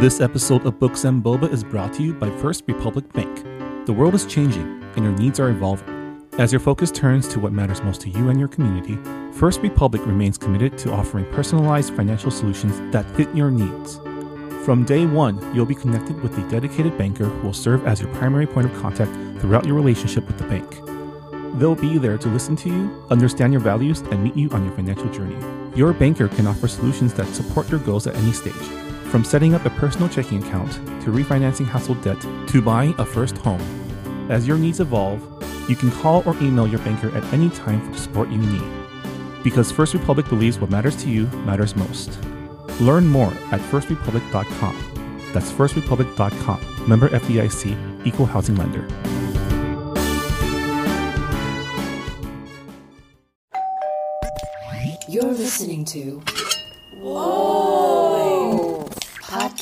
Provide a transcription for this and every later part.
This episode of Books and Boba is brought to you by First Republic Bank. The world is changing and your needs are evolving. As your focus turns to what matters most to you and your community, First Republic remains committed to offering personalized financial solutions that fit your needs. From day one, you'll be connected with a dedicated banker who will serve as your primary point of contact throughout your relationship with the bank. They'll be there to listen to you, understand your values, and meet you on your financial journey. Your banker can offer solutions that support your goals at any stage from setting up a personal checking account, to refinancing household debt, to buying a first home. As your needs evolve, you can call or email your banker at any time for the support you need. Because First Republic believes what matters to you matters most. Learn more at firstrepublic.com. That's firstrepublic.com. Member FDIC, Equal Housing Lender. You're listening to Whoa!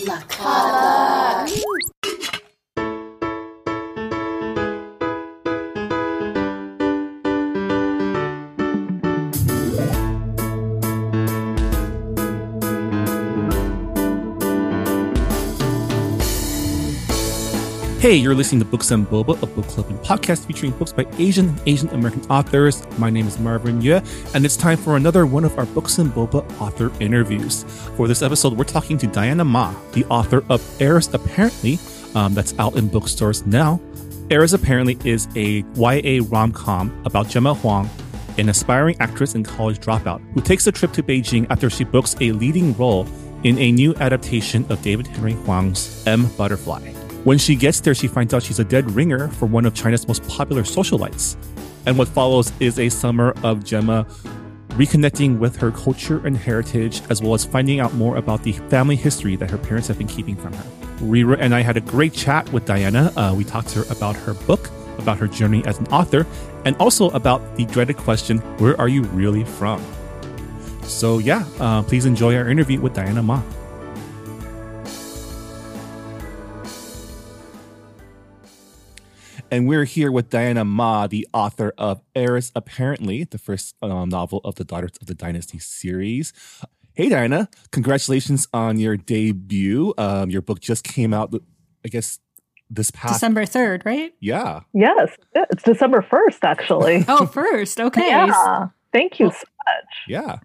Potluck. Potluck. Hey, you're listening to Books and Boba, a book club and podcast featuring books by Asian and Asian American authors. My name is Marvin Yueh, and it's time for another one of our Books and Boba author interviews. For this episode, we're talking to Diana Ma, the author of Heiress Apparently, um, that's out in bookstores now. Heiress Apparently is a YA rom com about Gemma Huang, an aspiring actress and college dropout who takes a trip to Beijing after she books a leading role in a new adaptation of David Henry Hwang's M. Butterfly. When she gets there, she finds out she's a dead ringer for one of China's most popular socialites. And what follows is a summer of Gemma reconnecting with her culture and heritage, as well as finding out more about the family history that her parents have been keeping from her. Reera and I had a great chat with Diana. Uh, we talked to her about her book, about her journey as an author, and also about the dreaded question where are you really from? So, yeah, uh, please enjoy our interview with Diana Ma. And we're here with Diana Ma, the author of Heiress Apparently, the first um, novel of the Daughters of the Dynasty series. Hey, Diana, congratulations on your debut. Um, your book just came out, I guess, this past December 3rd, right? Yeah. Yes, it's December 1st, actually. oh, first. Okay. Yeah. Thank you so much. Yeah.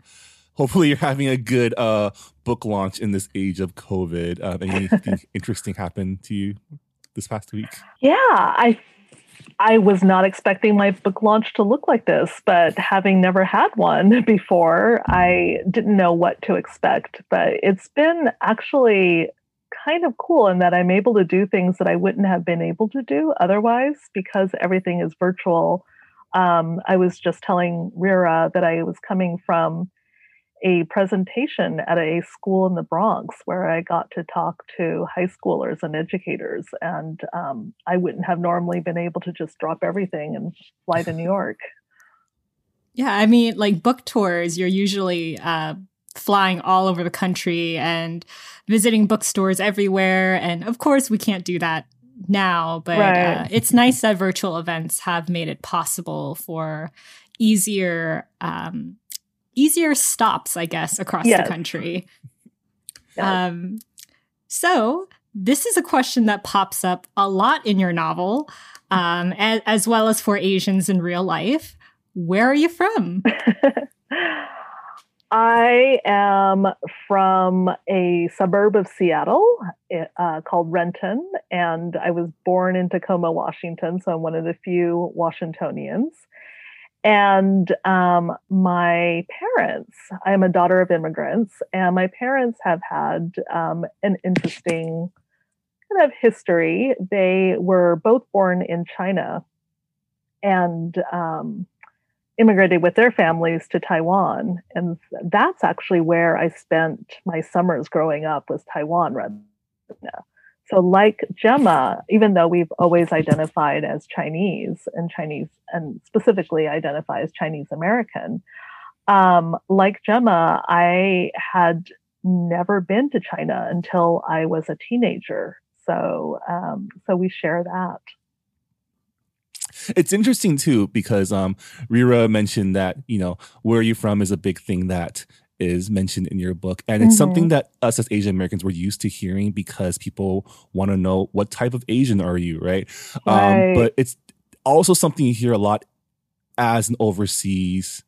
Hopefully, you're having a good uh, book launch in this age of COVID. Uh, anything interesting happened to you this past week? Yeah, I I was not expecting my book launch to look like this, but having never had one before, I didn't know what to expect. But it's been actually kind of cool in that I'm able to do things that I wouldn't have been able to do otherwise because everything is virtual. Um, I was just telling Reera that I was coming from a presentation at a school in the Bronx where I got to talk to high schoolers and educators. And um, I wouldn't have normally been able to just drop everything and fly to New York. Yeah, I mean, like book tours, you're usually uh, flying all over the country and visiting bookstores everywhere. And of course, we can't do that now, but right. uh, it's nice that virtual events have made it possible for easier um, easier stops, I guess, across yes. the country. Yes. Um, so this is a question that pops up a lot in your novel, um, as, as well as for Asians in real life. Where are you from? I am from a suburb of Seattle uh, called Renton, and I was born in Tacoma, Washington. So I'm one of the few Washingtonians. And um, my parents, I am a daughter of immigrants, and my parents have had um, an interesting kind of history. They were both born in China and um, immigrated with their families to Taiwan. And that's actually where I spent my summers growing up was Taiwan rather so, like Gemma, even though we've always identified as Chinese and Chinese, and specifically identify as Chinese American, um, like Gemma, I had never been to China until I was a teenager. So, um, so we share that. It's interesting too because um, Reera mentioned that you know where are you from is a big thing that is mentioned in your book. And it's mm-hmm. something that us as Asian Americans were used to hearing because people want to know what type of Asian are you, right? right. Um, but it's also something you hear a lot as an overseas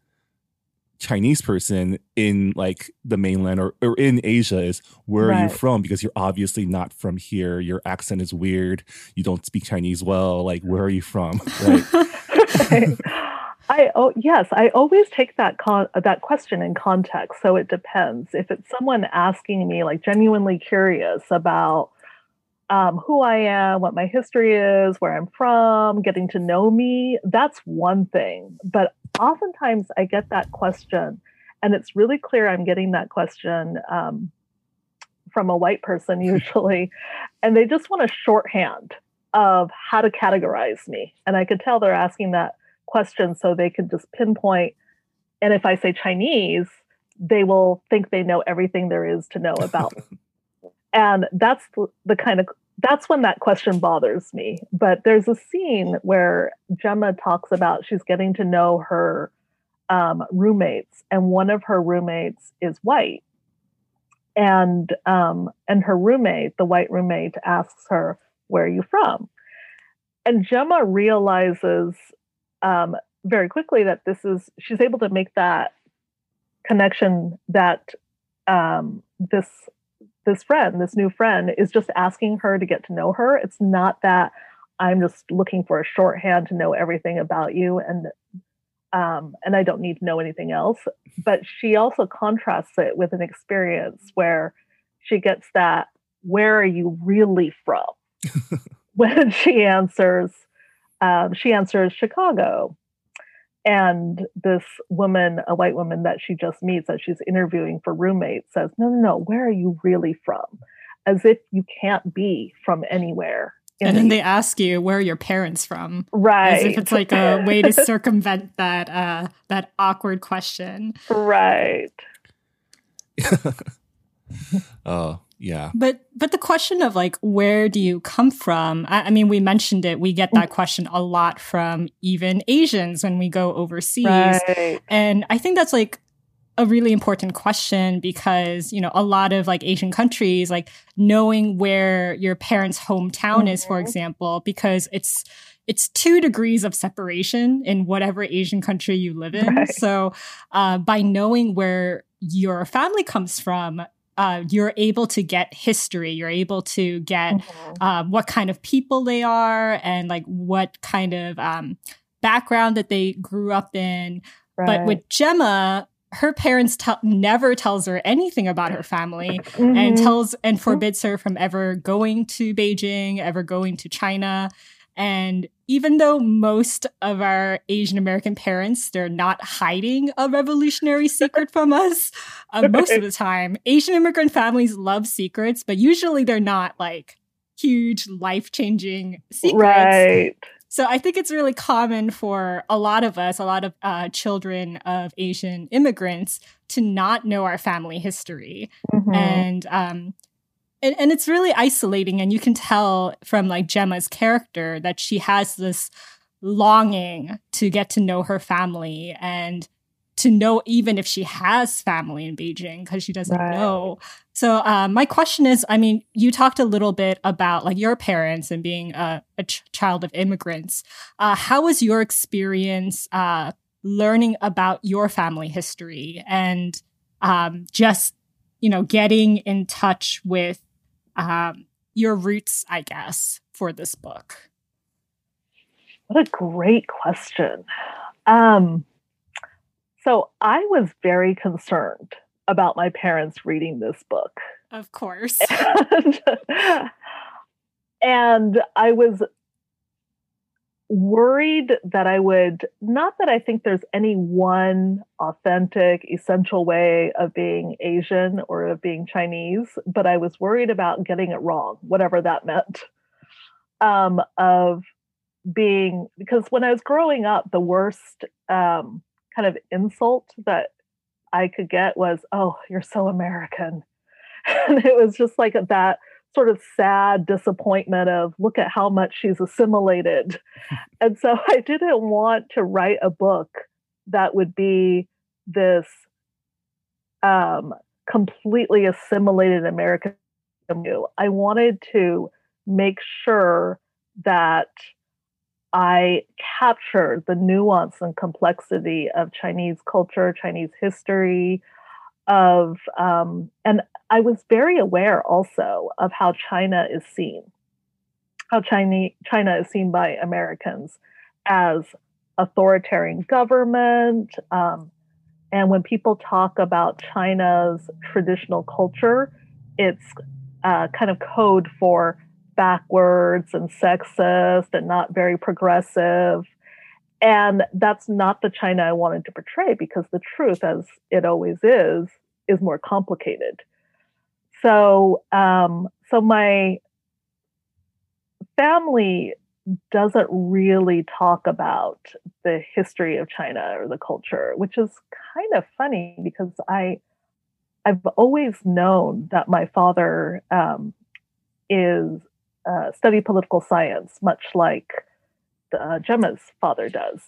Chinese person in like the mainland or, or in Asia is where right. are you from? Because you're obviously not from here. Your accent is weird. You don't speak Chinese well. Like, where are you from? Right. I oh yes, I always take that con- that question in context. So it depends. If it's someone asking me like genuinely curious about um, who I am, what my history is, where I'm from, getting to know me, that's one thing. But oftentimes I get that question, and it's really clear I'm getting that question um, from a white person usually, and they just want a shorthand of how to categorize me. And I could tell they're asking that question so they can just pinpoint. And if I say Chinese, they will think they know everything there is to know about. and that's the kind of that's when that question bothers me. But there's a scene where Gemma talks about she's getting to know her um, roommates, and one of her roommates is white, and um, and her roommate, the white roommate, asks her, "Where are you from?" And Gemma realizes um, very quickly that this is she's able to make that connection that um, this this friend, this new friend, is just asking her to get to know her. It's not that I'm just looking for a shorthand to know everything about you and um, and I don't need to know anything else. But she also contrasts it with an experience where she gets that, where are you really from? when she answers, um, she answers Chicago. And this woman, a white woman that she just meets, that she's interviewing for roommates, says, No, no, no, where are you really from? As if you can't be from anywhere. And then the- they ask you where are your parents from, right? As if it's like a way to circumvent that uh, that awkward question, right? oh, yeah but but the question of like where do you come from I, I, mean we mentioned it we get that mm. question a lot from even asians when we go overseas right. and i think that's like a really important question because you know a lot of like asian countries like knowing where your parents hometown mm-hmm. is for mm-hmm. example because it's it's two degrees of separation in whatever asian country you live in right. so uh, by knowing where your family comes from uh, you're able to get history. You're able to get mm-hmm. um, what kind of people they are and like what kind of um, background that they grew up in. Right. But with Gemma, her parents never tells her anything about her family mm-hmm. and tells and mm-hmm. forbids her from ever going to Beijing, ever going to China. And even though most of our Asian American parents, they're not hiding a revolutionary secret from us, uh, most of the time, Asian immigrant families love secrets, but usually they're not like huge life changing secrets. Right. So I think it's really common for a lot of us, a lot of uh, children of Asian immigrants, to not know our family history. Mm-hmm. And um, and, and it's really isolating and you can tell from like gemma's character that she has this longing to get to know her family and to know even if she has family in beijing because she doesn't right. know so um, my question is i mean you talked a little bit about like your parents and being a, a ch- child of immigrants uh, how was your experience uh, learning about your family history and um, just you know getting in touch with um, your roots, I guess, for this book? What a great question. Um, so I was very concerned about my parents reading this book. Of course. And, and I was worried that I would, not that I think there's any one authentic, essential way of being Asian or of being Chinese, but I was worried about getting it wrong, whatever that meant. Um, of being, because when I was growing up, the worst um, kind of insult that I could get was, oh, you're so American. And it was just like that sort of sad disappointment of look at how much she's assimilated. and so I didn't want to write a book that would be this um, completely assimilated American view. I wanted to make sure that I captured the nuance and complexity of Chinese culture, Chinese history, of um, and I was very aware also of how China is seen, how China China is seen by Americans as authoritarian government. Um, and when people talk about China's traditional culture, it's uh, kind of code for backwards and sexist and not very progressive. And that's not the China I wanted to portray because the truth, as it always is, is more complicated. So, um, so my family doesn't really talk about the history of China or the culture, which is kind of funny because I I've always known that my father um, is uh, study political science, much like uh, Gemma's father does,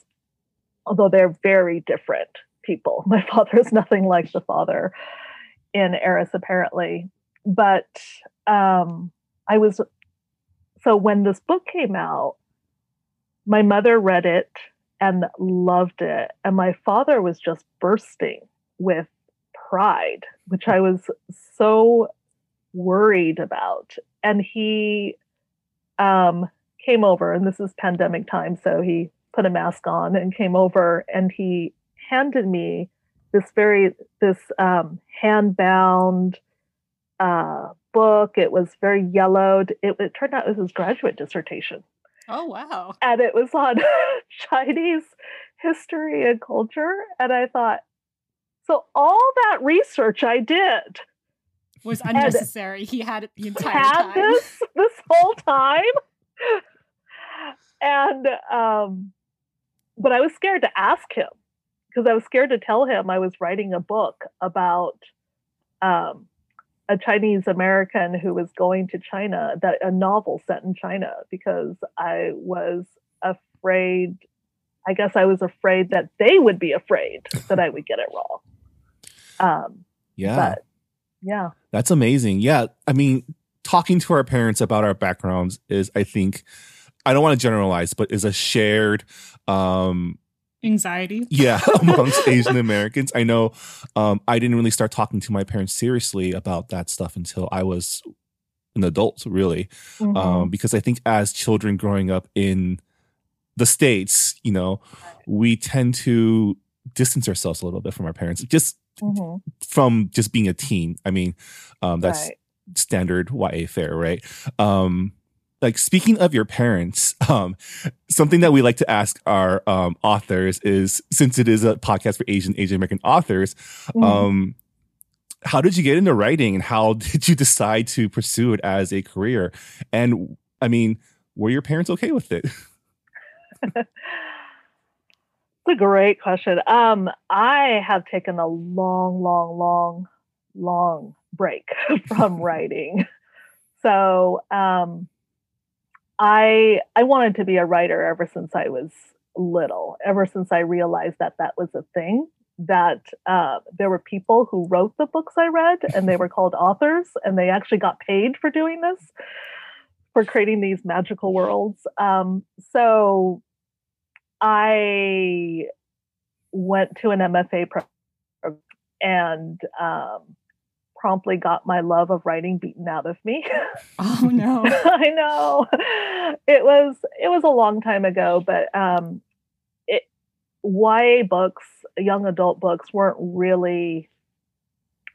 although they're very different people. My father is nothing like the father in Heiress, apparently. But um, I was so when this book came out, my mother read it and loved it, and my father was just bursting with pride, which I was so worried about. And he um, came over, and this is pandemic time, so he put a mask on and came over, and he handed me this very this um, hand bound uh, book. It was very yellowed. It, it turned out it was his graduate dissertation. Oh wow! And it was on Chinese history and culture, and I thought, so all that research I did was unnecessary. he had it the entire had time. this this whole time, and um, but I was scared to ask him because I was scared to tell him I was writing a book about um, a Chinese American who was going to China, that a novel set in China, because I was afraid. I guess I was afraid that they would be afraid that I would get it wrong. Um, Yeah. but yeah, That's amazing. Yeah. I mean, talking to our parents about our backgrounds is, I think, I don't want to generalize, but is a shared, um, Anxiety. yeah, amongst Asian Americans. I know um, I didn't really start talking to my parents seriously about that stuff until I was an adult, really. Mhm. Um, because I think as children growing up in the States, you know, we tend to distance ourselves a little bit from our parents, just Mhm. from just being a teen. I mean, um, that's Right. standard YA fare, right? Um, like speaking of your parents, um, something that we like to ask our um, authors is since it is a podcast for Asian Asian American authors, Mhm. um, how did you get into writing and how did you decide to pursue it as a career? And I mean, were your parents okay with it? It's a great question. Um, I have taken a long, long, long, long break from writing. So um, I I wanted to be a writer ever since I was little. Ever since I realized that that was a thing. That uh, there were people who wrote the books I read, and they were called authors, and they actually got paid for doing this, for creating these magical worlds. Um, so I went to an MFA program and um, promptly got my love of writing beaten out of me. Oh no. I know it was it was a long time ago, but um, it YA books, young adult books, weren't really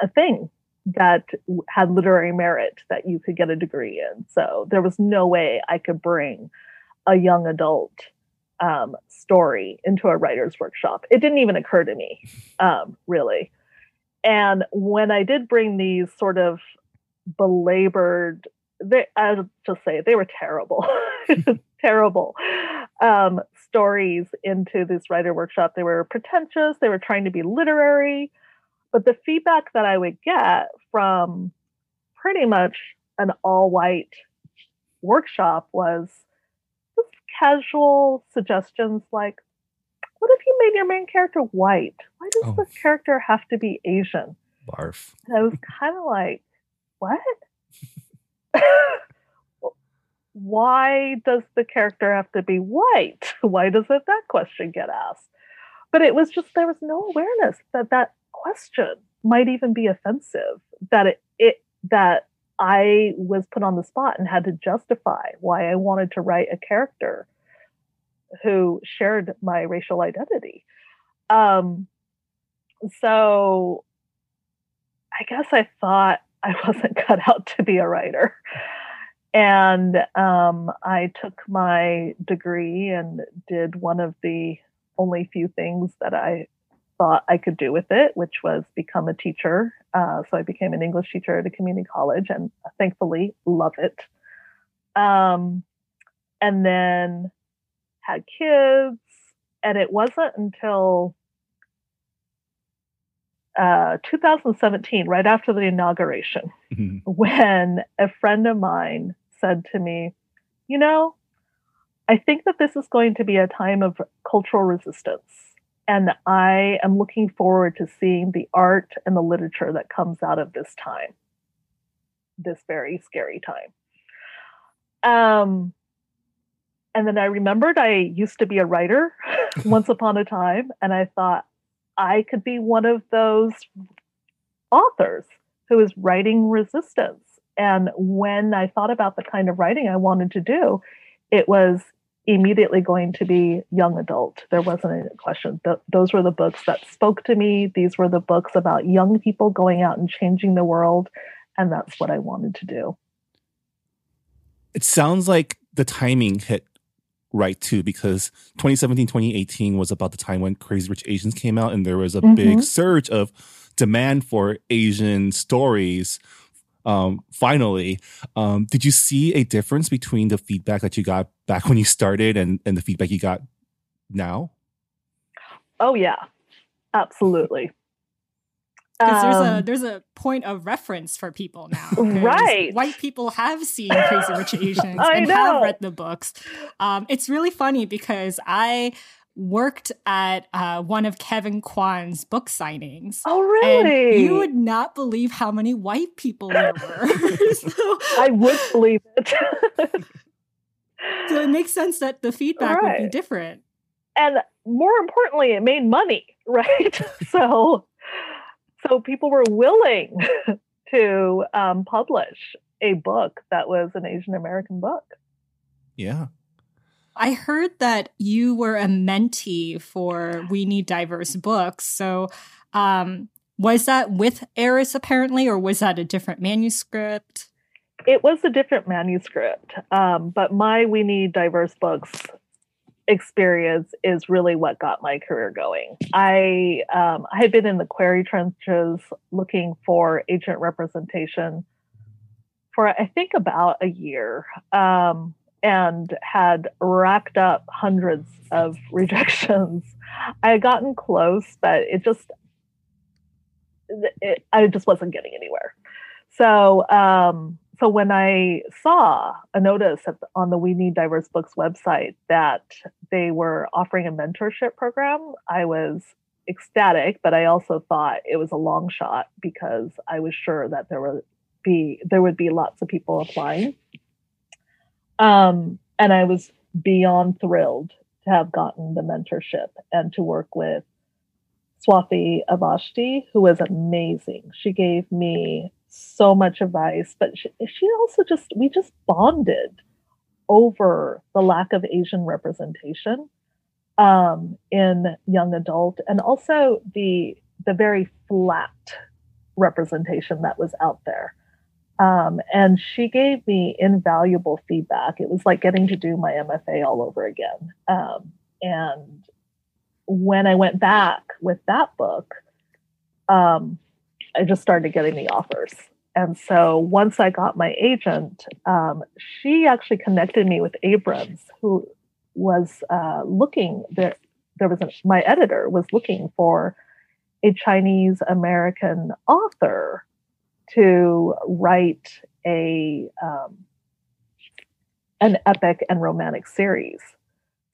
a thing that had literary merit that you could get a degree in. So there was no way I could bring a young adult um, story into a writer's workshop. It didn't even occur to me, um, really. And when I did bring these sort of belabored, they, I'll just say they were terrible, terrible um, stories into this writer workshop. They were pretentious. They were trying to be literary. But the feedback that I would get from pretty much an all white workshop was just casual suggestions like, what if you made your main character white? Why does Oh. this character have to be Asian? Barf. And I was kind of like, what? Why does the character have to be white? Why doesn't that question get asked? But it was just, there was no awareness that that question might even be offensive, that it, it that I was put on the spot and had to justify why I wanted to write a character who shared my racial identity. Um, so I guess I thought I wasn't cut out to be a writer. And um, I took my degree and did one of the only few things that I thought I could do with it, which was become a teacher. Uh, so I became an English teacher at a community college and thankfully love it. Um, and then had kids. And it wasn't until uh, 2017, right after the inauguration, Mhm. when a friend of mine said to me, You know, I think that this is going to be a time of cultural resistance. And I am looking forward to seeing the art and the literature that comes out of this time, this very scary time. Um, and then I remembered I used to be a writer once upon a time, and I thought I could be one of those authors who is writing resistance. And when I thought about the kind of writing I wanted to do, it was immediately going to be young adult. There wasn't any question. Th- those were the books that spoke to me. These were the books about young people going out and changing the world. And that's what I wanted to do. It sounds like the timing hit right too, because 2017, 2018 was about the time when Crazy Rich Asians came out, and there was a big Mhm. surge of demand for Asian stories. Um, finally, um, did you see a difference between the feedback that you got back when you started and, and the feedback you got now? Oh, yeah, absolutely. Because there's a Um, there's a point of reference for people now, Right. White people have seen Crazy Rich Asians and know. have read the books. Um, it's really funny because I worked at uh, one of Kevin Kwan's book signings. oh, And really? you would not believe how many white people there were. so, I would believe it. so it makes sense that the feedback would be different. and more importantly, it made money, right? so, so people were willing to um, publish a book that was an Asian American book. Yeah. I heard that you were a mentee for We Need Diverse Books. So, um, was that with Heiress apparently, or was that a different manuscript? It was a different manuscript, um, but my We Need Diverse Books experience is really what got my career going. I um, I had been in the query trenches looking for agent representation for I think about a year, um, and had racked up hundreds of rejections. I had gotten close, but it just it, I just wasn't getting anywhere. So um, so when I saw a notice on the We Need Diverse Books website that they were offering a mentorship program, I was ecstatic, but I also thought it was a long shot because I was sure that there would be there would be lots of people applying. Um, and I was beyond thrilled to have gotten the mentorship and to work with Swati Avasthi, who was amazing. She gave me so much advice, but she, she also just, we just bonded over the lack of Asian representation um, in young adult and also the, the very flat representation that was out there. Um, and she gave me invaluable feedback. It was like getting to do my MFA all over again. Um, and when I went back with that book, um, I just started getting the offers. And so once I got my agent, um, she actually connected me with Abrams, who was uh, looking there. There was a, my editor was looking for a Chinese American author to write a um, an epic and romantic series.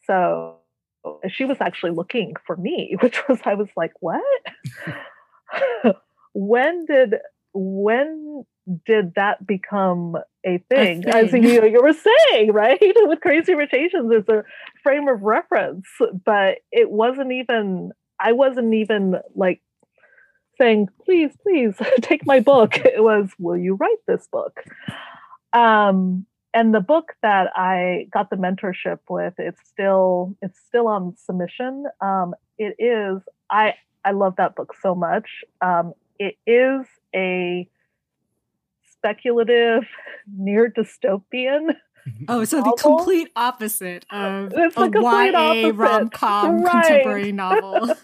So she was actually looking for me, which was I was like, what? when did when did that become a thing? thing. As you, you were saying, right? With Crazy Rich Asians, there's a frame of reference, but it wasn't even, I wasn't even like saying, please, please take my book. It was, will you write this book? Um, and the book that I got the mentorship with, it's still, it's still on submission. Um, it is, I, I love that book so much. Um, it is a speculative, near dystopian. Oh, so the complete opposite of It's a the complete YA rom com Right. contemporary novel.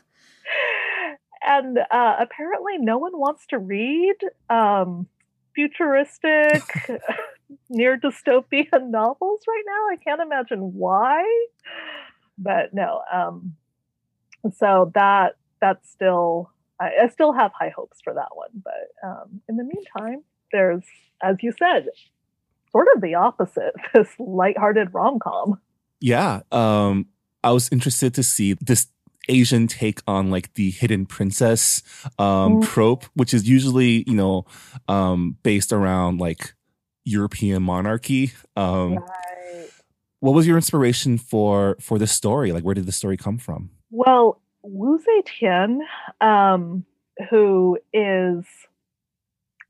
and uh, apparently, no one wants to read um, futuristic, near dystopian novels right now. I can't imagine why, but no. Um, so that that's still I, I still have high hopes for that one. But um, in the meantime, there's as you said, sort of the opposite. This lighthearted rom com. Yeah. Um, I was interested to see this Asian take on like the hidden princess um Mm. trope, which is usually, you know, um based around like European monarchy. Um Right. what was your inspiration for for this story? Like where did the story come from? Well, Wu Zetian, um, who is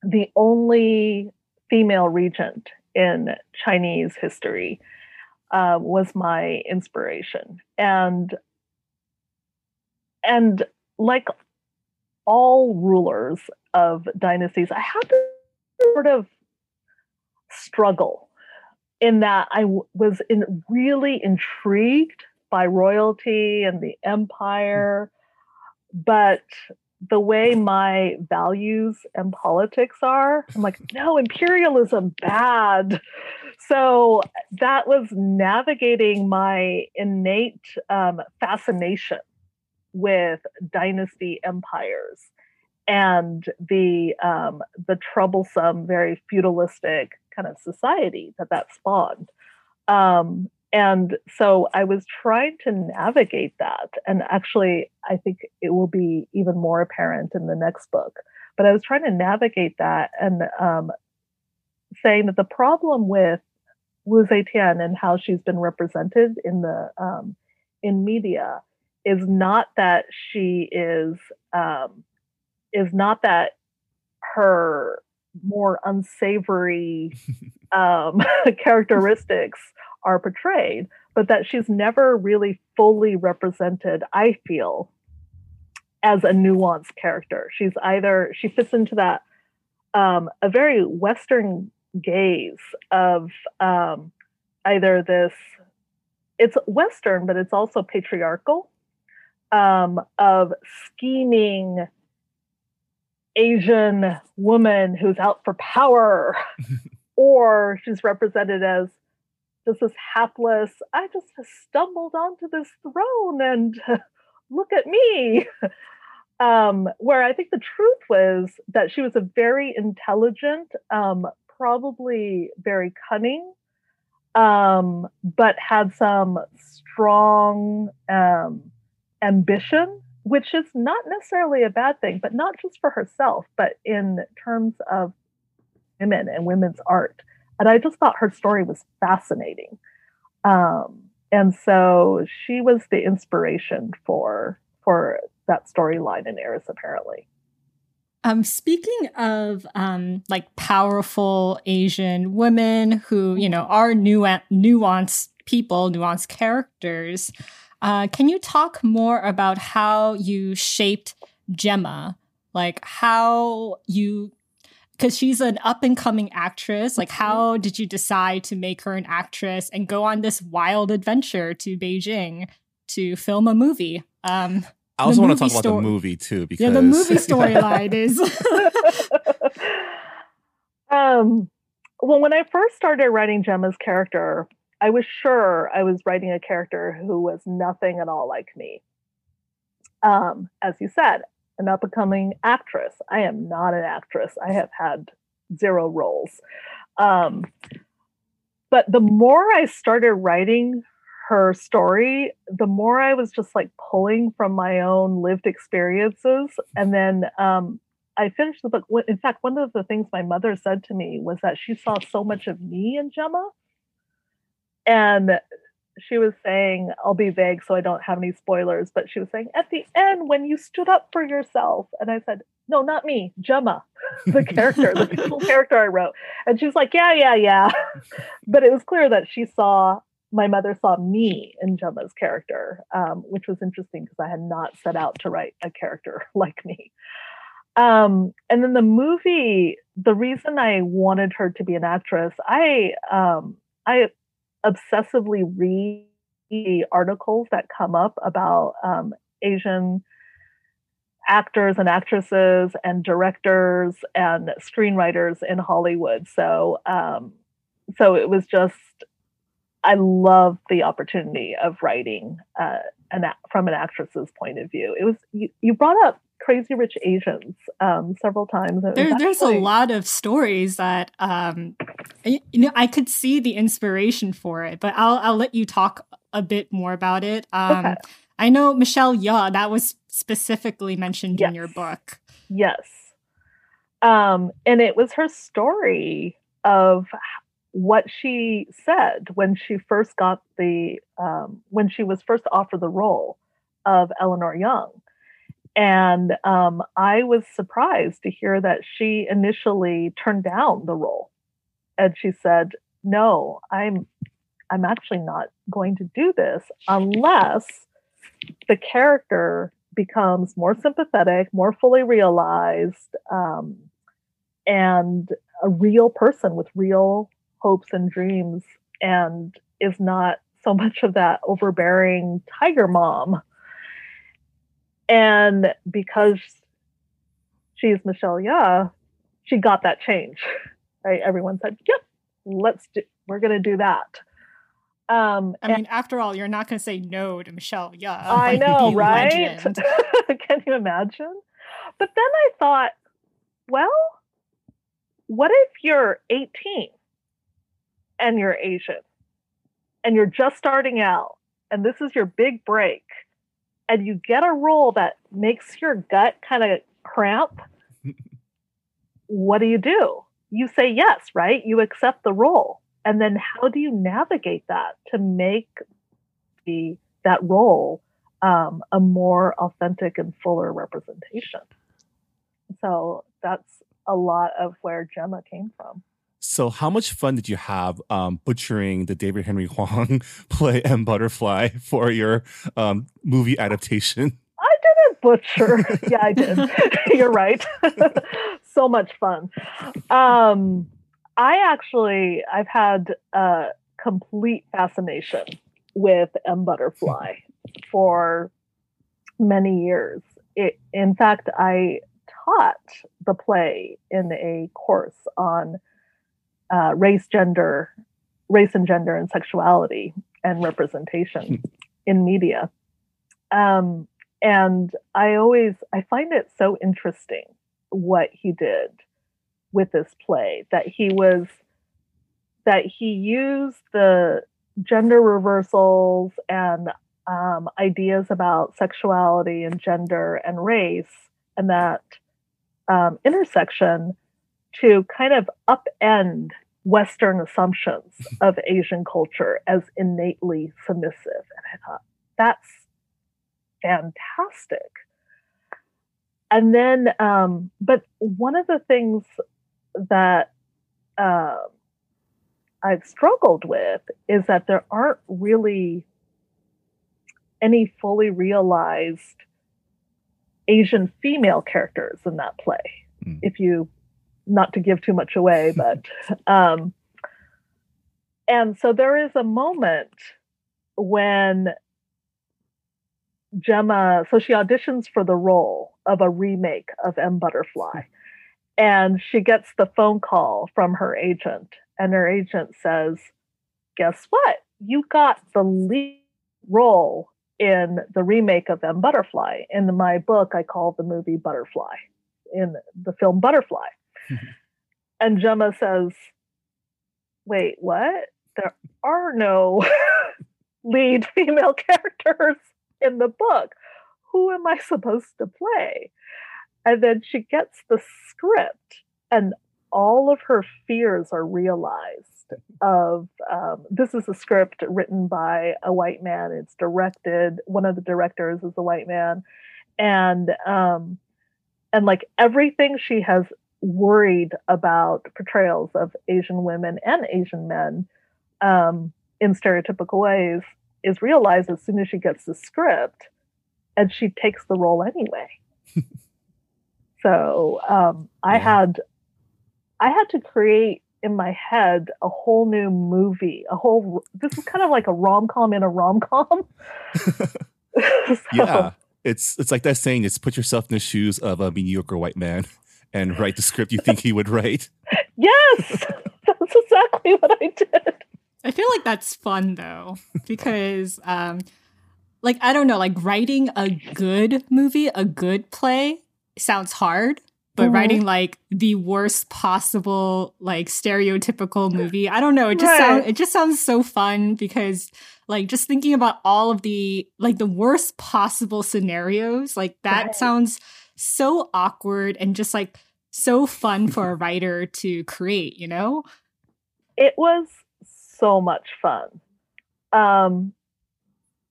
the only female regent in Chinese history, uh, was my inspiration, and and like all rulers of dynasties, I had to sort of struggle in that I was in really intrigued by royalty and the empire, but the way my values and politics are, I'm like, no, imperialism bad. So that was navigating my innate um, fascination with dynasty empires and the um, the troublesome, very feudalistic kind of society that that spawned. Um, and so I was trying to navigate that. And actually, I think it will be even more apparent in the next book. But I was trying to navigate that and um, saying that the problem with Wu Zetian and how she's been represented in the um, in media is not that she is um, is not that her more unsavory um, characteristics are portrayed, but that she's never really fully represented, I feel, as a nuanced character. She's either, she fits into that, um, a very Western gaze of um, either this, it's Western, but it's also patriarchal, um, of scheming Asian woman who's out for power, or she's represented as this hapless, I just stumbled onto this throne and look at me. Um, where I think the truth was that she was a very intelligent, um, probably very cunning, um, but had some strong um, ambition, which is not necessarily a bad thing, but not just for herself, but in terms of women and women's art and I just thought her story was fascinating. Um, and so she was the inspiration for for that storyline in Heiress, apparently. Um, speaking of um, like powerful Asian women who you know are nu- nuanced people, nuanced characters, uh, can you talk more about how you shaped Gemma? Like how you because she's an up and coming actress. Like, how did you decide to make her an actress and go on this wild adventure to Beijing to film a movie? Um, I also want to movie talk about the movie too because yeah, the movie storyline is. um, well, when I first started writing Gemma's character, I was sure I was writing a character who was nothing at all like me. Um, as you said, an up and coming actress. I am not an actress. I have had zero roles. Um, but the more I started writing her story, the more I was just like pulling from my own lived experiences. And then um, I finished the book. In fact, one of the things my mother said to me was that she saw so much of me in Gemma. And she was saying, I'll be vague so I don't have any spoilers, but she was saying, at the end, when you stood up for yourself. And I said, no, not me, Gemma, the character, the fictional character I wrote. And she was like, yeah, yeah, yeah. but it was clear that she saw, my mother saw me in Gemma's character, um, which was interesting because I had not set out to write a character like me. Um, and then the movie, the reason I wanted her to be an actress, I um, I obsessively read the articles that come up about um, Asian actors and actresses and directors and screenwriters in Hollywood. So, um, so it was just, I love the opportunity of writing uh, an, from an actress's point of view. It was you, you brought up Crazy Rich Asians um, several times. There, actually... There's a lot of stories that um, you know I could see the inspiration for it, but I'll I'll let you talk a bit more about it. Um, okay. I know Michelle Yeoh that was specifically mentioned yes. in your book. Yes, um, and it was her story of what she said when she first got the um, when she was first offered the role of Eleanor Young and um, I was surprised to hear that she initially turned down the role. And she said, "No, I'm I'm actually not going to do this unless the character becomes more sympathetic, more fully realized, um, and a real person with real hopes and dreams, and is not so much of that overbearing tiger mom and because she's Michelle Yeoh, she got that change. Right? Everyone said, "Yep, let's do. We're going to do that." Um, I mean, after all, you're not going to say no to Michelle Yeoh. I know, right? Can you imagine? But then I thought, well, what if you're 18 and you're Asian and you're just starting out and this is your big break and you get a role that makes your gut kind of cramp, what do you do? You say yes, right? You accept the role. And then how do you navigate that to make the that role um, a more authentic and fuller representation? So that's a lot of where Gemma came from. So, how much fun did you have um, butchering the David Henry Hwang play M Butterfly for your um, movie adaptation? I didn't butcher. yeah, I did. You're right. so much fun. Um, I actually, I've had a complete fascination with M Butterfly for many years. It, in fact, I taught the play in a course on uh, race, gender, race and gender and sexuality and representation hmm. in media. Um, and I always I find it so interesting what he did with this play that he was that he used the gender reversals and um, ideas about sexuality and gender and race and that um, intersection to kind of upend Western assumptions of Asian culture as innately submissive. And I thought, that's fantastic. And then, um, but one of the things that uh, I've struggled with is that there aren't really any fully realized Asian female characters in that play. Mm. If you not to give too much away, but um, and so there is a moment when Gemma, so she auditions for the role of a remake of M Butterfly, and she gets the phone call from her agent, and her agent says, "Guess what? You got the lead role." In the remake of M Butterfly. In my book, I call the movie Butterfly in the film Butterfly. And Gemma says, Wait, what? There are no lead female characters in the book. Who am I supposed to play? And then she gets the script, and all of her fears are realized. Of um, this is a script written by a white man. It's directed. One of the directors is a white man, and um, and like everything she has worried about portrayals of Asian women and Asian men um, in stereotypical ways is realized as soon as she gets the script and she takes the role anyway. so um, I Yeah. had I had to create in my head a whole new movie, a whole this is kind of like a rom com in a rom com. yeah. It's it's like that saying, it's put yourself in the shoes of a mediocre white man and write the script you think he would write. Yes, that's exactly what I did. I feel like that's fun though, because um like I don't know, like writing a good movie, a good play sounds hard, but Mhm. writing like the worst possible like stereotypical movie, I don't know, it just Right. sounds it just sounds so fun because like just thinking about all of the like the worst possible scenarios, like that Right. sounds so awkward and just like so fun for a writer to create, you know? it was so much fun. Um,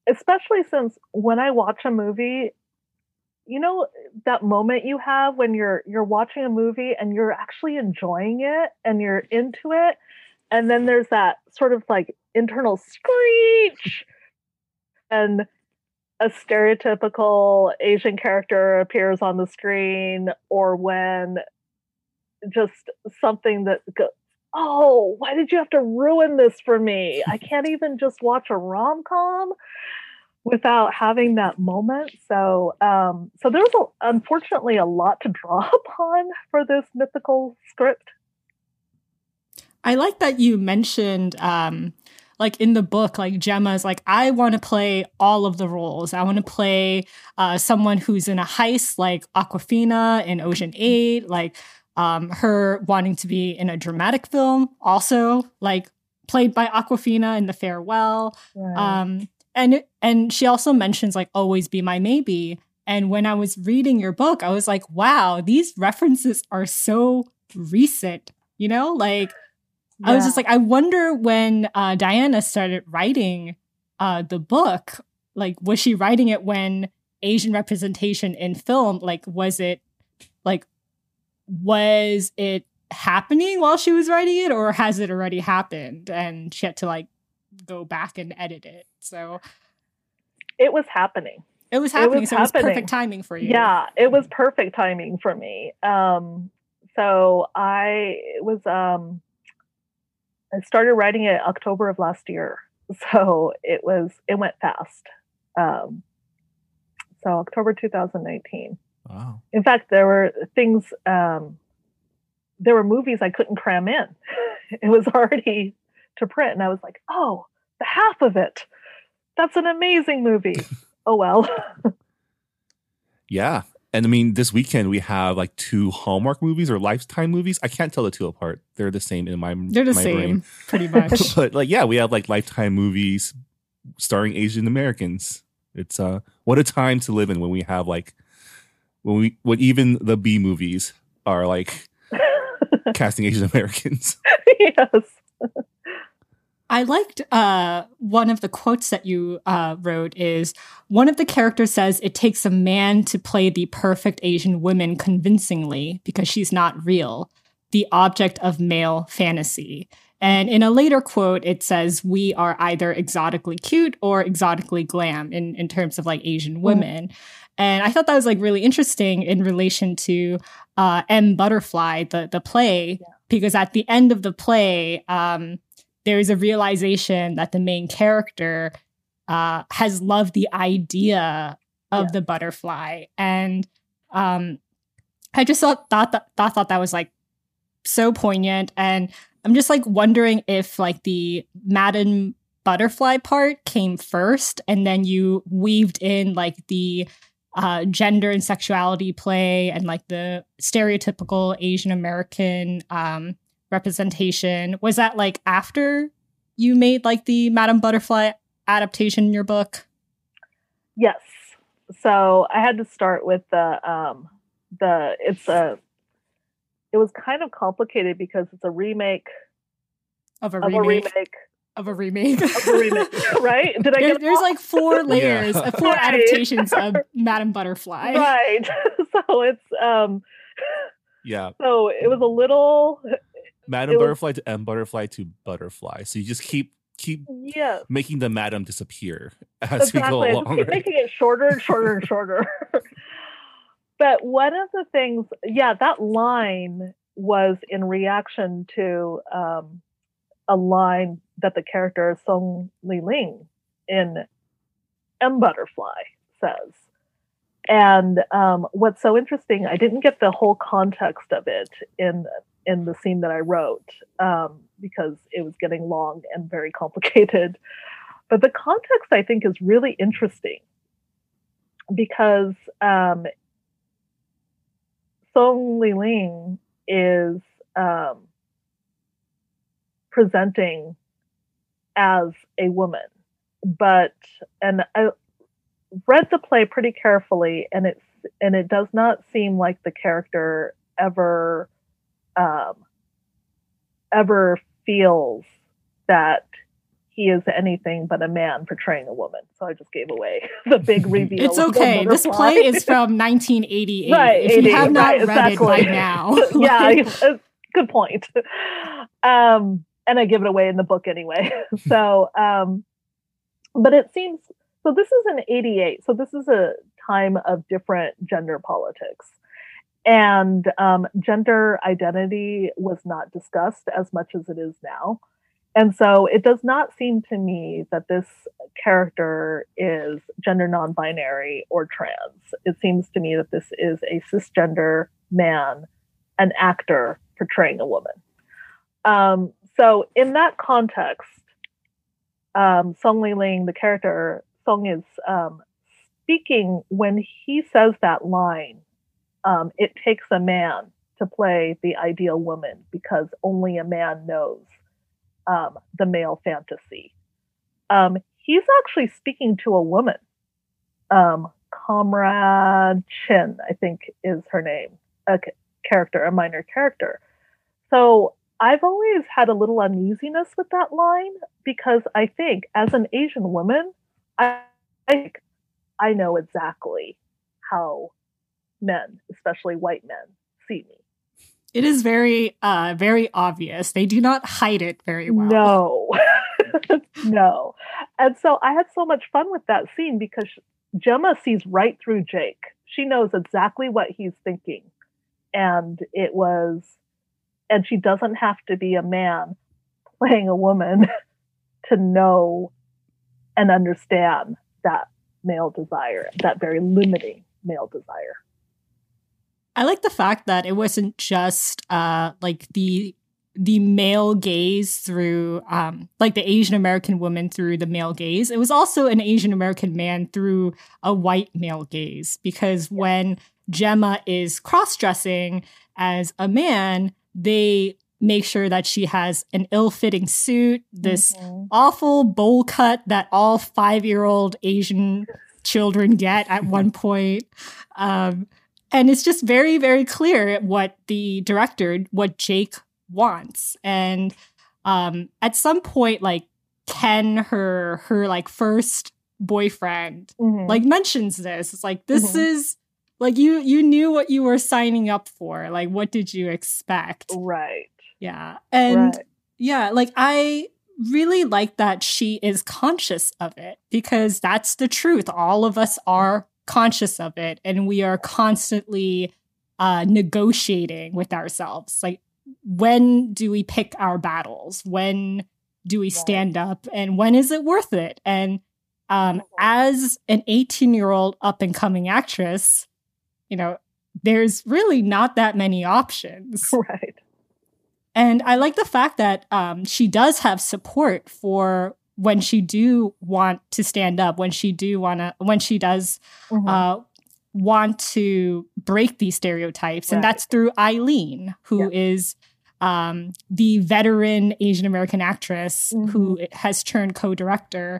especially since when I watch a movie, you know that moment you have when you're you're watching a movie and you're actually enjoying it and you're into it, and then there's that sort of like internal screech, and a stereotypical Asian character appears on the screen, or when just something that go, oh, why did you have to ruin this for me? I can't even just watch a rom com without having that moment. So, um, so there's a, unfortunately a lot to draw upon for this mythical script. I like that you mentioned, um, like in the book, like Gemma's like, I want to play all of the roles. I want to play uh, someone who's in a heist, like Awkwafina in Ocean Eight, like um, her wanting to be in a dramatic film, also like played by Awkwafina in The Farewell. Um, and and she also mentions like always be my maybe. And when I was reading your book, I was like, wow, these references are so recent. You know, like I was just like, I wonder when uh, Diana started writing uh, the book, like, was she writing it when Asian representation in film, like, was it, like, was it happening while she was writing it, or has it already happened and she had to like go back and edit it? So it was happening. it was It happening. was so it was perfect timing for you. Yeah, it was perfect timing for me. Um, so I it was um, I started writing it October of last year. So it was it went fast. Um, so October 2019. Wow. In fact, there were things. Um, there were movies I couldn't cram in. It was already to print, and I was like, "Oh, the half of it. That's an amazing movie." oh well. Yeah. And I mean, this weekend we have like two Hallmark movies or Lifetime movies. I can't tell the two apart. They're the same in my They're the my same, brain. pretty much. but like, yeah, we have like Lifetime movies starring Asian Americans. It's uh, what a time to live in when we have like when we when even the B movies are like casting Asian Americans. yes. I liked uh, one of the quotes that you uh, wrote is one of the characters says it takes a man to play the perfect Asian woman convincingly because she's not real, the object of male fantasy. And in a later quote, it says we are either exotically cute or exotically glam in, in terms of like Asian women. And I thought that was like really interesting in relation to uh, M Butterfly, the the play, because at the end of the play, um, there is a realization that the main character uh, has loved the idea of Yeah. the butterfly, and um, I just thought thought that thought, thought that was like so poignant, and I'm just like wondering if like the Madame butterfly part came first, and then you weaved in like the uh, gender and sexuality play and like the stereotypical Asian American um, representation. Was that like after you made like the Madame Butterfly adaptation in your book? Yes. So I had to start with the um, the it's a it was kind of complicated because it's a remake of a of a remake remake of a remake. of a remake, right? Did I There- get there's like four layers, Yeah. uh, four Right. adaptations of Madame Butterfly. right? so it's um Yeah. so it was a little Madam It was- Butterfly to M Butterfly to Butterfly. So you just keep keep yeah making the madam disappear as we go exactly. I just along. keep right? making it shorter and shorter and shorter. but one of the things, yeah, that line was in reaction to um, a line that the character Song Li Ling in M Butterfly says. And um, what's so interesting, I didn't get the whole context of it in in the scene that I wrote um, because it was getting long and very complicated. But the context, I think, is really interesting because um, Song Li Ling is um, presenting as a woman, but and I read the play pretty carefully, and it's and it does not seem like the character ever um, ever feels that he is anything but a man portraying a woman. So I just gave away the big reveal. It's okay. This play is from 1988. Right, if you have not right, read it by now, yeah, good point. Um, and I give it away in the book anyway. so, um, but it seems so. This is an '88, so this is a time of different gender politics, and um, gender identity was not discussed as much as it is now. And so it does not seem to me that this character is gender non binary or trans. It seems to me that this is a cisgender man, an actor portraying a woman. Um, so, in that context, um, Song Li Ling, the character, Song is um, speaking when he says that line. Um, it takes a man to play the ideal woman because only a man knows um, the male fantasy. Um, he's actually speaking to a woman. Um, Comrade Chin, I think, is her name, a character, a minor character. So I've always had a little uneasiness with that line because I think, as an Asian woman, I I know exactly how men, especially white men, see me. it is very, uh, very obvious. They do not hide it very well. No, no. And so I had so much fun with that scene because Gemma sees right through Jake. She knows exactly what he's thinking. And it was, and she doesn't have to be a man playing a woman to know and understand that male desire, that very limiting male desire. I like the fact that it wasn't just uh like the the male gaze through um like the Asian American woman through the male gaze. It was also an Asian American man through a white male gaze because when Gemma is cross-dressing as a man, they make sure that she has an ill-fitting suit, this Mhm. awful bowl cut that all five-year-old Asian children get at one point. Um, and it's just very, very clear what the director, what Jake wants. And um, at some point, like Ken, her her like first boyfriend, Mhm. like mentions this. It's like this Mhm. is like you you knew what you were signing up for. Like what did you expect? right. Yeah. And right. yeah, like I really like that she is conscious of it because that's the truth. All of us are conscious of it and we are constantly uh negotiating with ourselves. Like when do we pick our battles? When do we stand up and when is it worth it? And um as an 18-year-old up and coming actress, you know, there's really not that many options. Right. And I like the fact that um, she does have support for when she do want to stand up, when she do want to, when she does Mhm. uh, want to break these stereotypes, and that's through Eileen, who is um, the veteran Asian American actress who has turned co-director.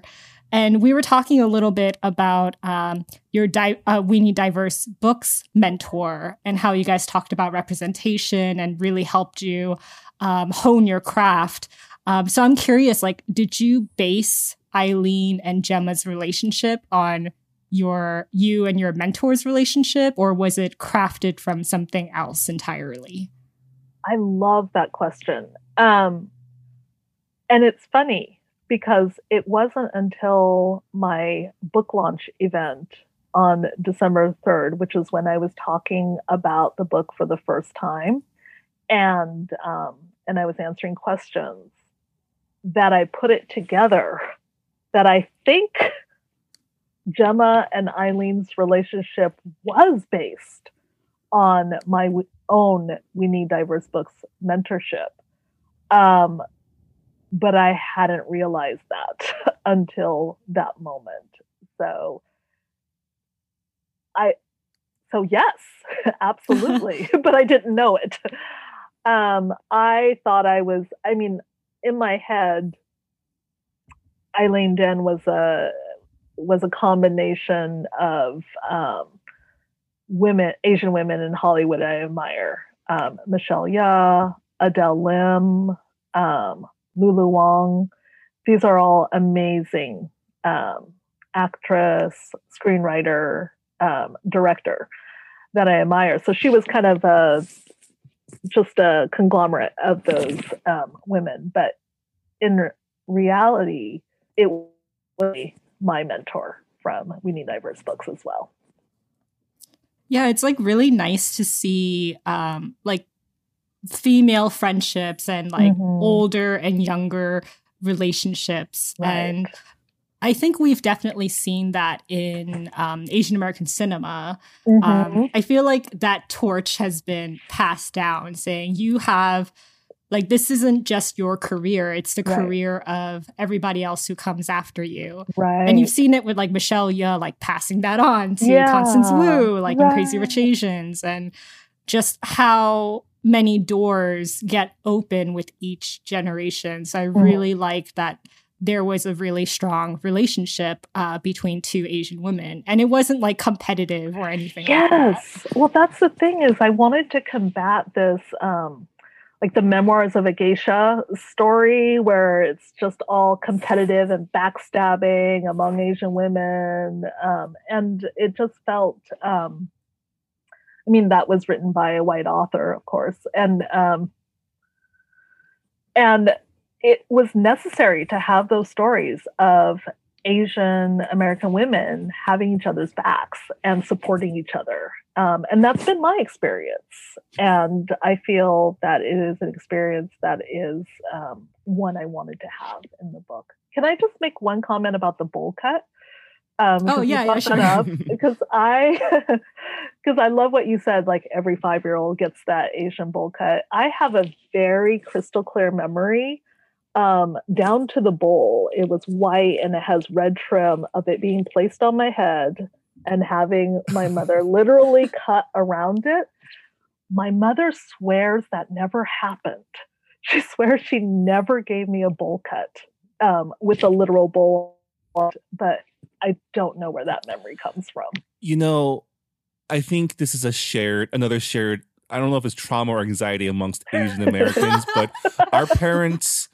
And we were talking a little bit about um, your di- uh, We Need Diverse Books mentor and how you guys talked about representation and really helped you um, hone your craft. Um, so I'm curious, like, did you base Eileen and Gemma's relationship on your you and your mentor's relationship, or was it crafted from something else entirely? I love that question. Um, and it's funny because it wasn't until my book launch event on December 3rd, which is when I was talking about the book for the first time, and um, and I was answering questions that I put it together. That I think Gemma and Eileen's relationship was based on my own We Need Diverse Books mentorship. Um, but I hadn't realized that until that moment. So I so yes, absolutely, but I didn't know it. Um, I thought I was I mean, in my head Eileen Den was a was a combination of um, women, Asian women in Hollywood I admire. Um, Michelle Yeoh, Adele Lim, um, Lulu Wang. These are all amazing um, actress, screenwriter, um, director that I admire. So she was kind of a just a conglomerate of those um, women, but in reality, it was my mentor from We Need Diverse Books as well. Yeah, it's like really nice to see um like female friendships and like mm-hmm. older and younger relationships right. and I think we've definitely seen that in um, Asian American cinema. Um, mm-hmm. Um, I feel like that torch has been passed down, saying you have like this isn't just your career it's the right. career of everybody else who comes after you right and you've seen it with like michelle Yeoh like passing that on to yeah. constance wu like right. in crazy rich asians and just how many doors get open with each generation so i mm. really like that there was a really strong relationship uh, between two Asian women, and it wasn't like competitive or anything. Yes, like well, that's the thing is I wanted to combat this um, like the memoirs of a geisha story where it's just all competitive and backstabbing among asian women um, and it just felt um, i mean that was written by a white author of course and um, and it was necessary to have those stories of Asian American women having each other's backs and supporting each other. Um, and that's been my experience. And I feel that it is an experience that is um, one I wanted to have in the book. Can I just make one comment about the bowl cut? Um, oh yeah, yeah sure. because I because I love what you said. Like every five year old gets that Asian bowl cut. I have a very crystal clear memory um, down to the bowl. It was white and it has red trim of it being placed on my head and having my mother literally cut around it. My mother swears that never happened. She swears she never gave me a bowl cut um, with a literal bowl, but I don't know where that memory comes from. You know, I think this is a shared, another shared. I don't know if it's trauma or anxiety amongst Asian Americans, but our parents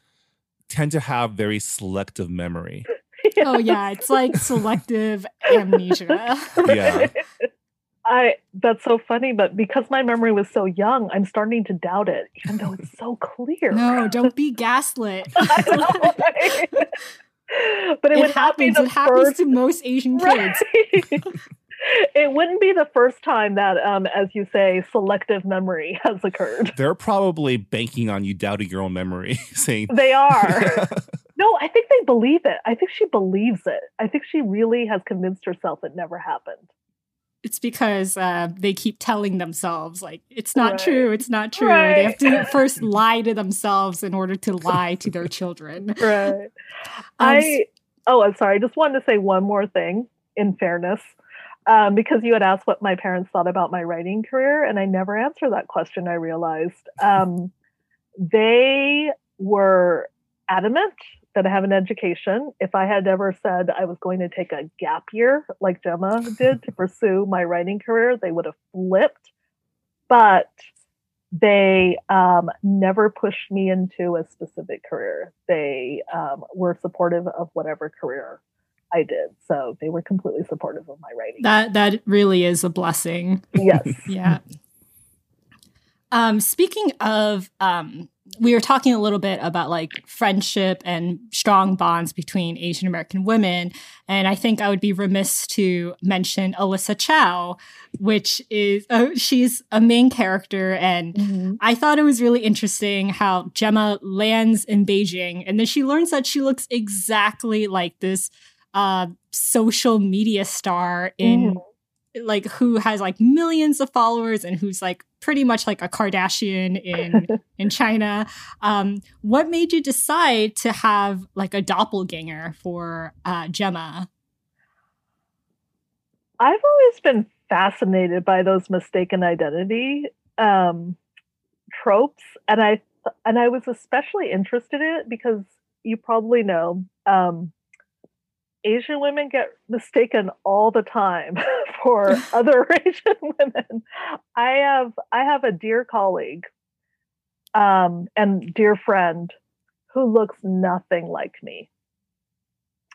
tend to have very selective memory. Oh yeah, it's like selective amnesia. yeah. I that's so funny, but because my memory was so young, I'm starting to doubt it, even though it's so clear. No, don't be gaslit. know, right? But it, it happens. It happens first... to most Asian kids. Right? It wouldn't be the first time that, um, as you say, selective memory has occurred. They're probably banking on you doubting your own memory, saying they are. no, I think they believe it. I think she believes it. I think she really has convinced herself it never happened. It's because uh, they keep telling themselves, like, it's not right. true, it's not true. Right. They have to first lie to themselves in order to lie to their children. Right. Um, I, oh, I'm sorry. I just wanted to say one more thing in fairness um, because you had asked what my parents thought about my writing career, and I never answered that question. I realized um, they were adamant that I have an education. If I had ever said I was going to take a gap year like Gemma did to pursue my writing career, they would have flipped. But they um, never pushed me into a specific career. They um, were supportive of whatever career I did. So they were completely supportive of my writing. That that really is a blessing. Yes. yeah. Um, speaking of um, we were talking a little bit about like friendship and strong bonds between Asian American women. And I think I would be remiss to mention Alyssa Chow, which is, uh, she's a main character. And mm-hmm. I thought it was really interesting how Gemma lands in Beijing and then she learns that she looks exactly like this uh, social media star in. Mm-hmm like who has like millions of followers and who's like pretty much like a Kardashian in in China. Um, what made you decide to have like a doppelganger for uh, Gemma? I've always been fascinated by those mistaken identity um, tropes, and I and I was especially interested in it because you probably know um, Asian women get mistaken all the time for other Asian women. I have I have a dear colleague um, and dear friend who looks nothing like me,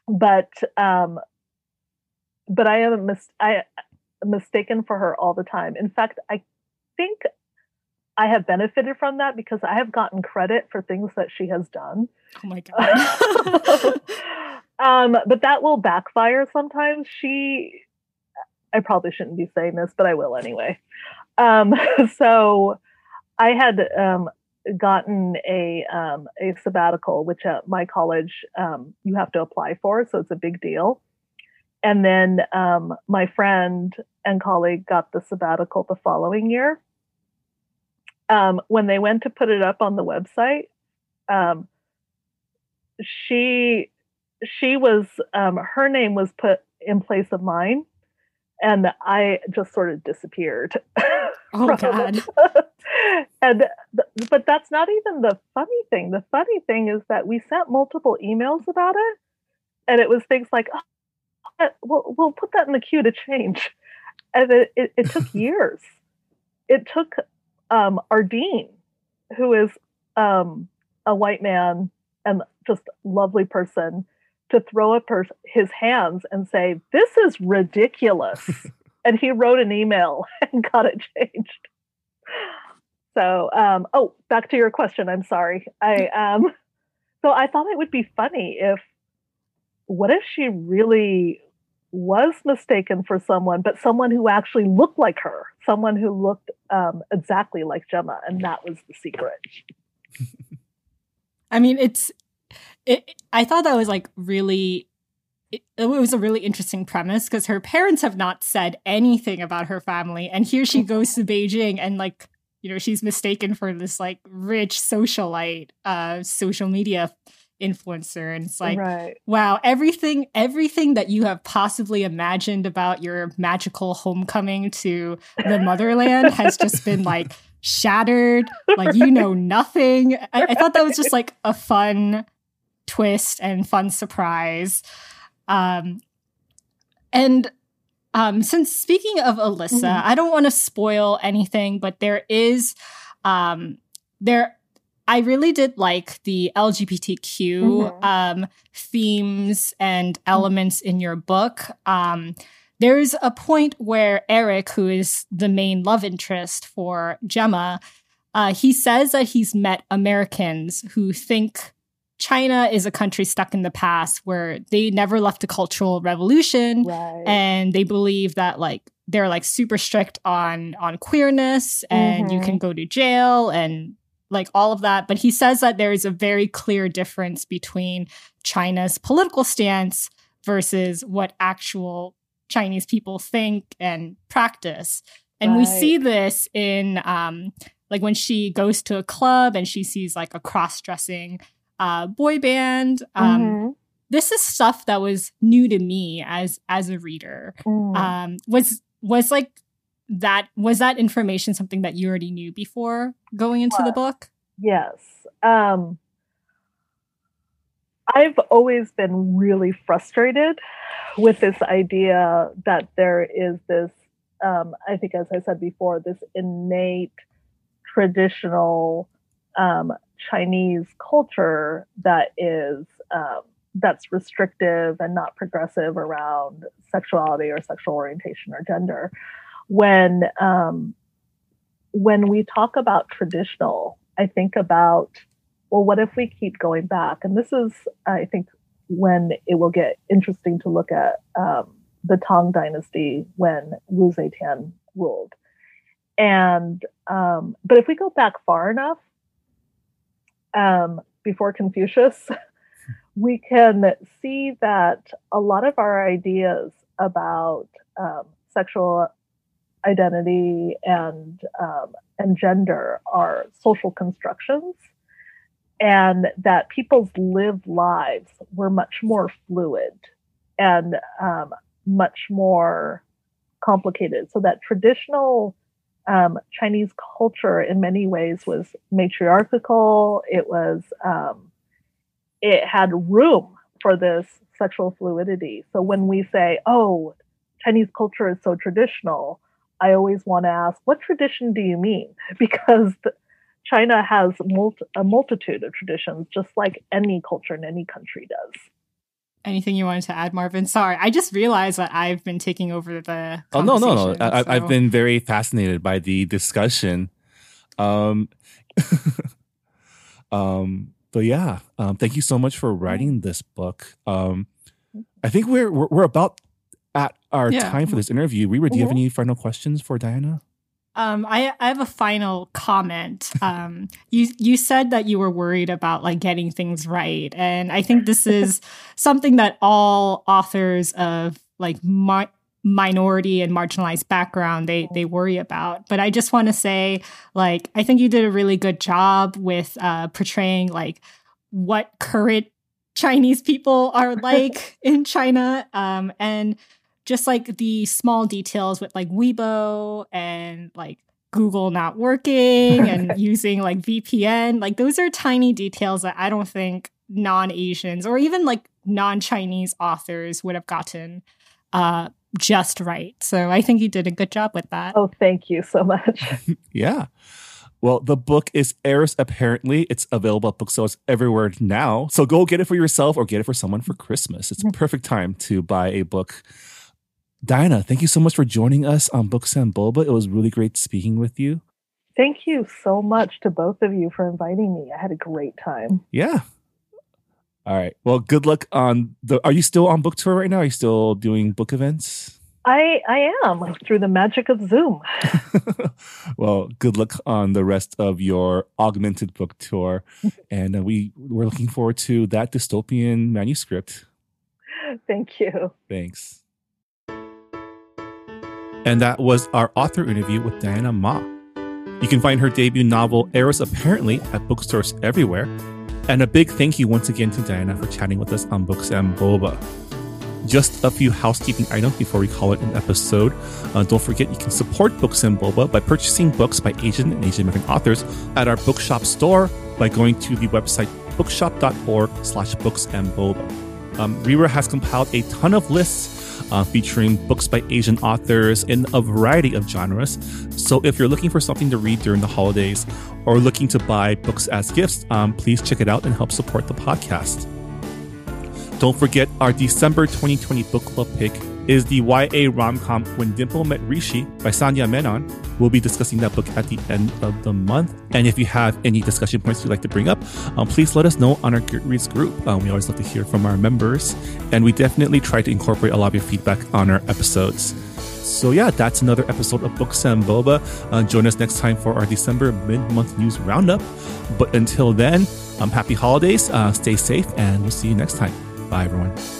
but um, but I am mis- I mistaken for her all the time. In fact, I think I have benefited from that because I have gotten credit for things that she has done. Oh my god. Um, but that will backfire sometimes. She, I probably shouldn't be saying this, but I will anyway. Um, so I had um, gotten a um, a sabbatical, which at my college um, you have to apply for, so it's a big deal. And then um, my friend and colleague got the sabbatical the following year. When they went to put it up on the website, she she was um, her name was put in place of mine and i just sort of disappeared. Oh god. And but that's not even the funny thing. The funny thing is that we sent multiple emails about it and it was things like oh, we'll, we'll put that in the queue to change. And it, it, it took years. It took um, our dean who is um, a white man and just lovely person to throw up her, his hands and say, This is ridiculous. and he wrote an email and got it changed. So, um, oh, back to your question. I'm sorry. I um, so I thought it would be funny if, what if she really was mistaken for someone, but someone who actually looked like her, someone who looked um, exactly like Gemma, and that was the secret. I mean, it's it, I thought that was like really it, it, was a really interesting premise because her parents have not said anything about her family and here she goes to beijing and like you know she's mistaken for this like rich socialite uh social media influencer and it's like right. wow everything everything that you have possibly imagined about your magical homecoming to the motherland has just been like shattered. Like you know nothing. I, I thought that was just like a fun twist and fun surprise. Um, and um, since speaking of Alyssa, mm-hmm. I don't want to spoil anything, but there is um, there. I really did like the LGBTQ mm-hmm. um, themes and mm-hmm. elements in your book. Um, there's a point where Eric, who is the main love interest for Gemma, uh, he says that he's met Americans who think China is a country stuck in the past where they never left a cultural revolution right. and they believe that like they're like super strict on on queerness and mm-hmm. you can go to jail and like all of that but he says that there is a very clear difference between China's political stance versus what actual Chinese people think and practice and right. we see this in um like when she goes to a club and she sees like a cross-dressing uh, boy band. Um, mm-hmm. This is stuff that was new to me as as a reader. Mm. Um, was was like that was that information something that you already knew before going into the book? Yes. Um, I've always been really frustrated with this idea that there is this, um, I think, as I said before, this innate traditional um, Chinese culture that is um, that's restrictive and not progressive around sexuality or sexual orientation or gender. When um, when we talk about traditional, I think about well, what if we keep going back? And this is, I think, when it will get interesting to look at um, the Tang Dynasty when Wu Zetian ruled. And um, but if we go back far enough, um, before Confucius, we can see that a lot of our ideas about um, sexual identity and um, and gender are social constructions, and that people's lived lives were much more fluid and um, much more complicated. So that traditional um, Chinese culture, in many ways, was matriarchal. It was um, it had room for this sexual fluidity. So when we say, "Oh, Chinese culture is so traditional," I always want to ask, "What tradition do you mean?" Because China has a multitude of traditions, just like any culture in any country does. Anything you wanted to add, Marvin? Sorry, I just realized that I've been taking over the. Oh no, no, no! I, so. I've been very fascinated by the discussion. Um, um, but yeah, um, thank you so much for writing this book. Um, I think we're we're, we're about at our Yeah. time for this interview. Reera, do you have Mhm. any final questions for Diana? Um, I, I have a final comment. Um, you you said that you were worried about like getting things right, and I think this is something that all authors of like mi- minority and marginalized background they they worry about. But I just want to say, like, I think you did a really good job with uh, portraying like what current Chinese people are like in China, um, and just like the small details with like Weibo and like Google not working and using like VPN. Like those are tiny details that I don't think non-Asians or even like non-Chinese authors would have gotten uh just right. So I think you did a good job with that. Oh, thank you so much. Yeah. Well, the book is Heiress Apparently. It's available at bookstores everywhere now. So go get it for yourself or get it for someone for Christmas. It's a perfect time to buy a book. Diana, thank you so much for joining us on Books and Boba. It was really great speaking with you. Thank you so much to both of you for inviting me. I had a great time. Yeah. All right. Well, good luck on the. Are you still on book tour right now? Are you still doing book events? I I am through the magic of Zoom. well, good luck on the rest of your augmented book tour, and uh, we we're looking forward to that dystopian manuscript. Thank you. Thanks. And that was our author interview with Diana Ma. You can find her debut novel, Heiress Apparently, at bookstores everywhere. And a big thank you once again to Diana for chatting with us on Books and Boba. Just a few housekeeping items before we call it an episode. Uh, don't forget you can support Books and Boba by purchasing books by Asian and Asian American authors at our bookshop store by going to the website bookshop.org slash books and boba. Um, Reera has compiled a ton of lists uh, featuring books by Asian authors in a variety of genres. So if you're looking for something to read during the holidays or looking to buy books as gifts, um, please check it out and help support the podcast. Don't forget our December 2020 book club pick is the YA rom-com When Dimple Met Rishi by Sandhya Menon. We'll be discussing that book at the end of the month. And if you have any discussion points you'd like to bring up, um, please let us know on our Goodreads group. Um, we always love to hear from our members, and we definitely try to incorporate a lot of your feedback on our episodes. So yeah, that's another episode of Books and Boba. Uh, join us next time for our December mid-month news roundup. But until then, um, happy holidays, uh, stay safe, and we'll see you next time. Bye, everyone.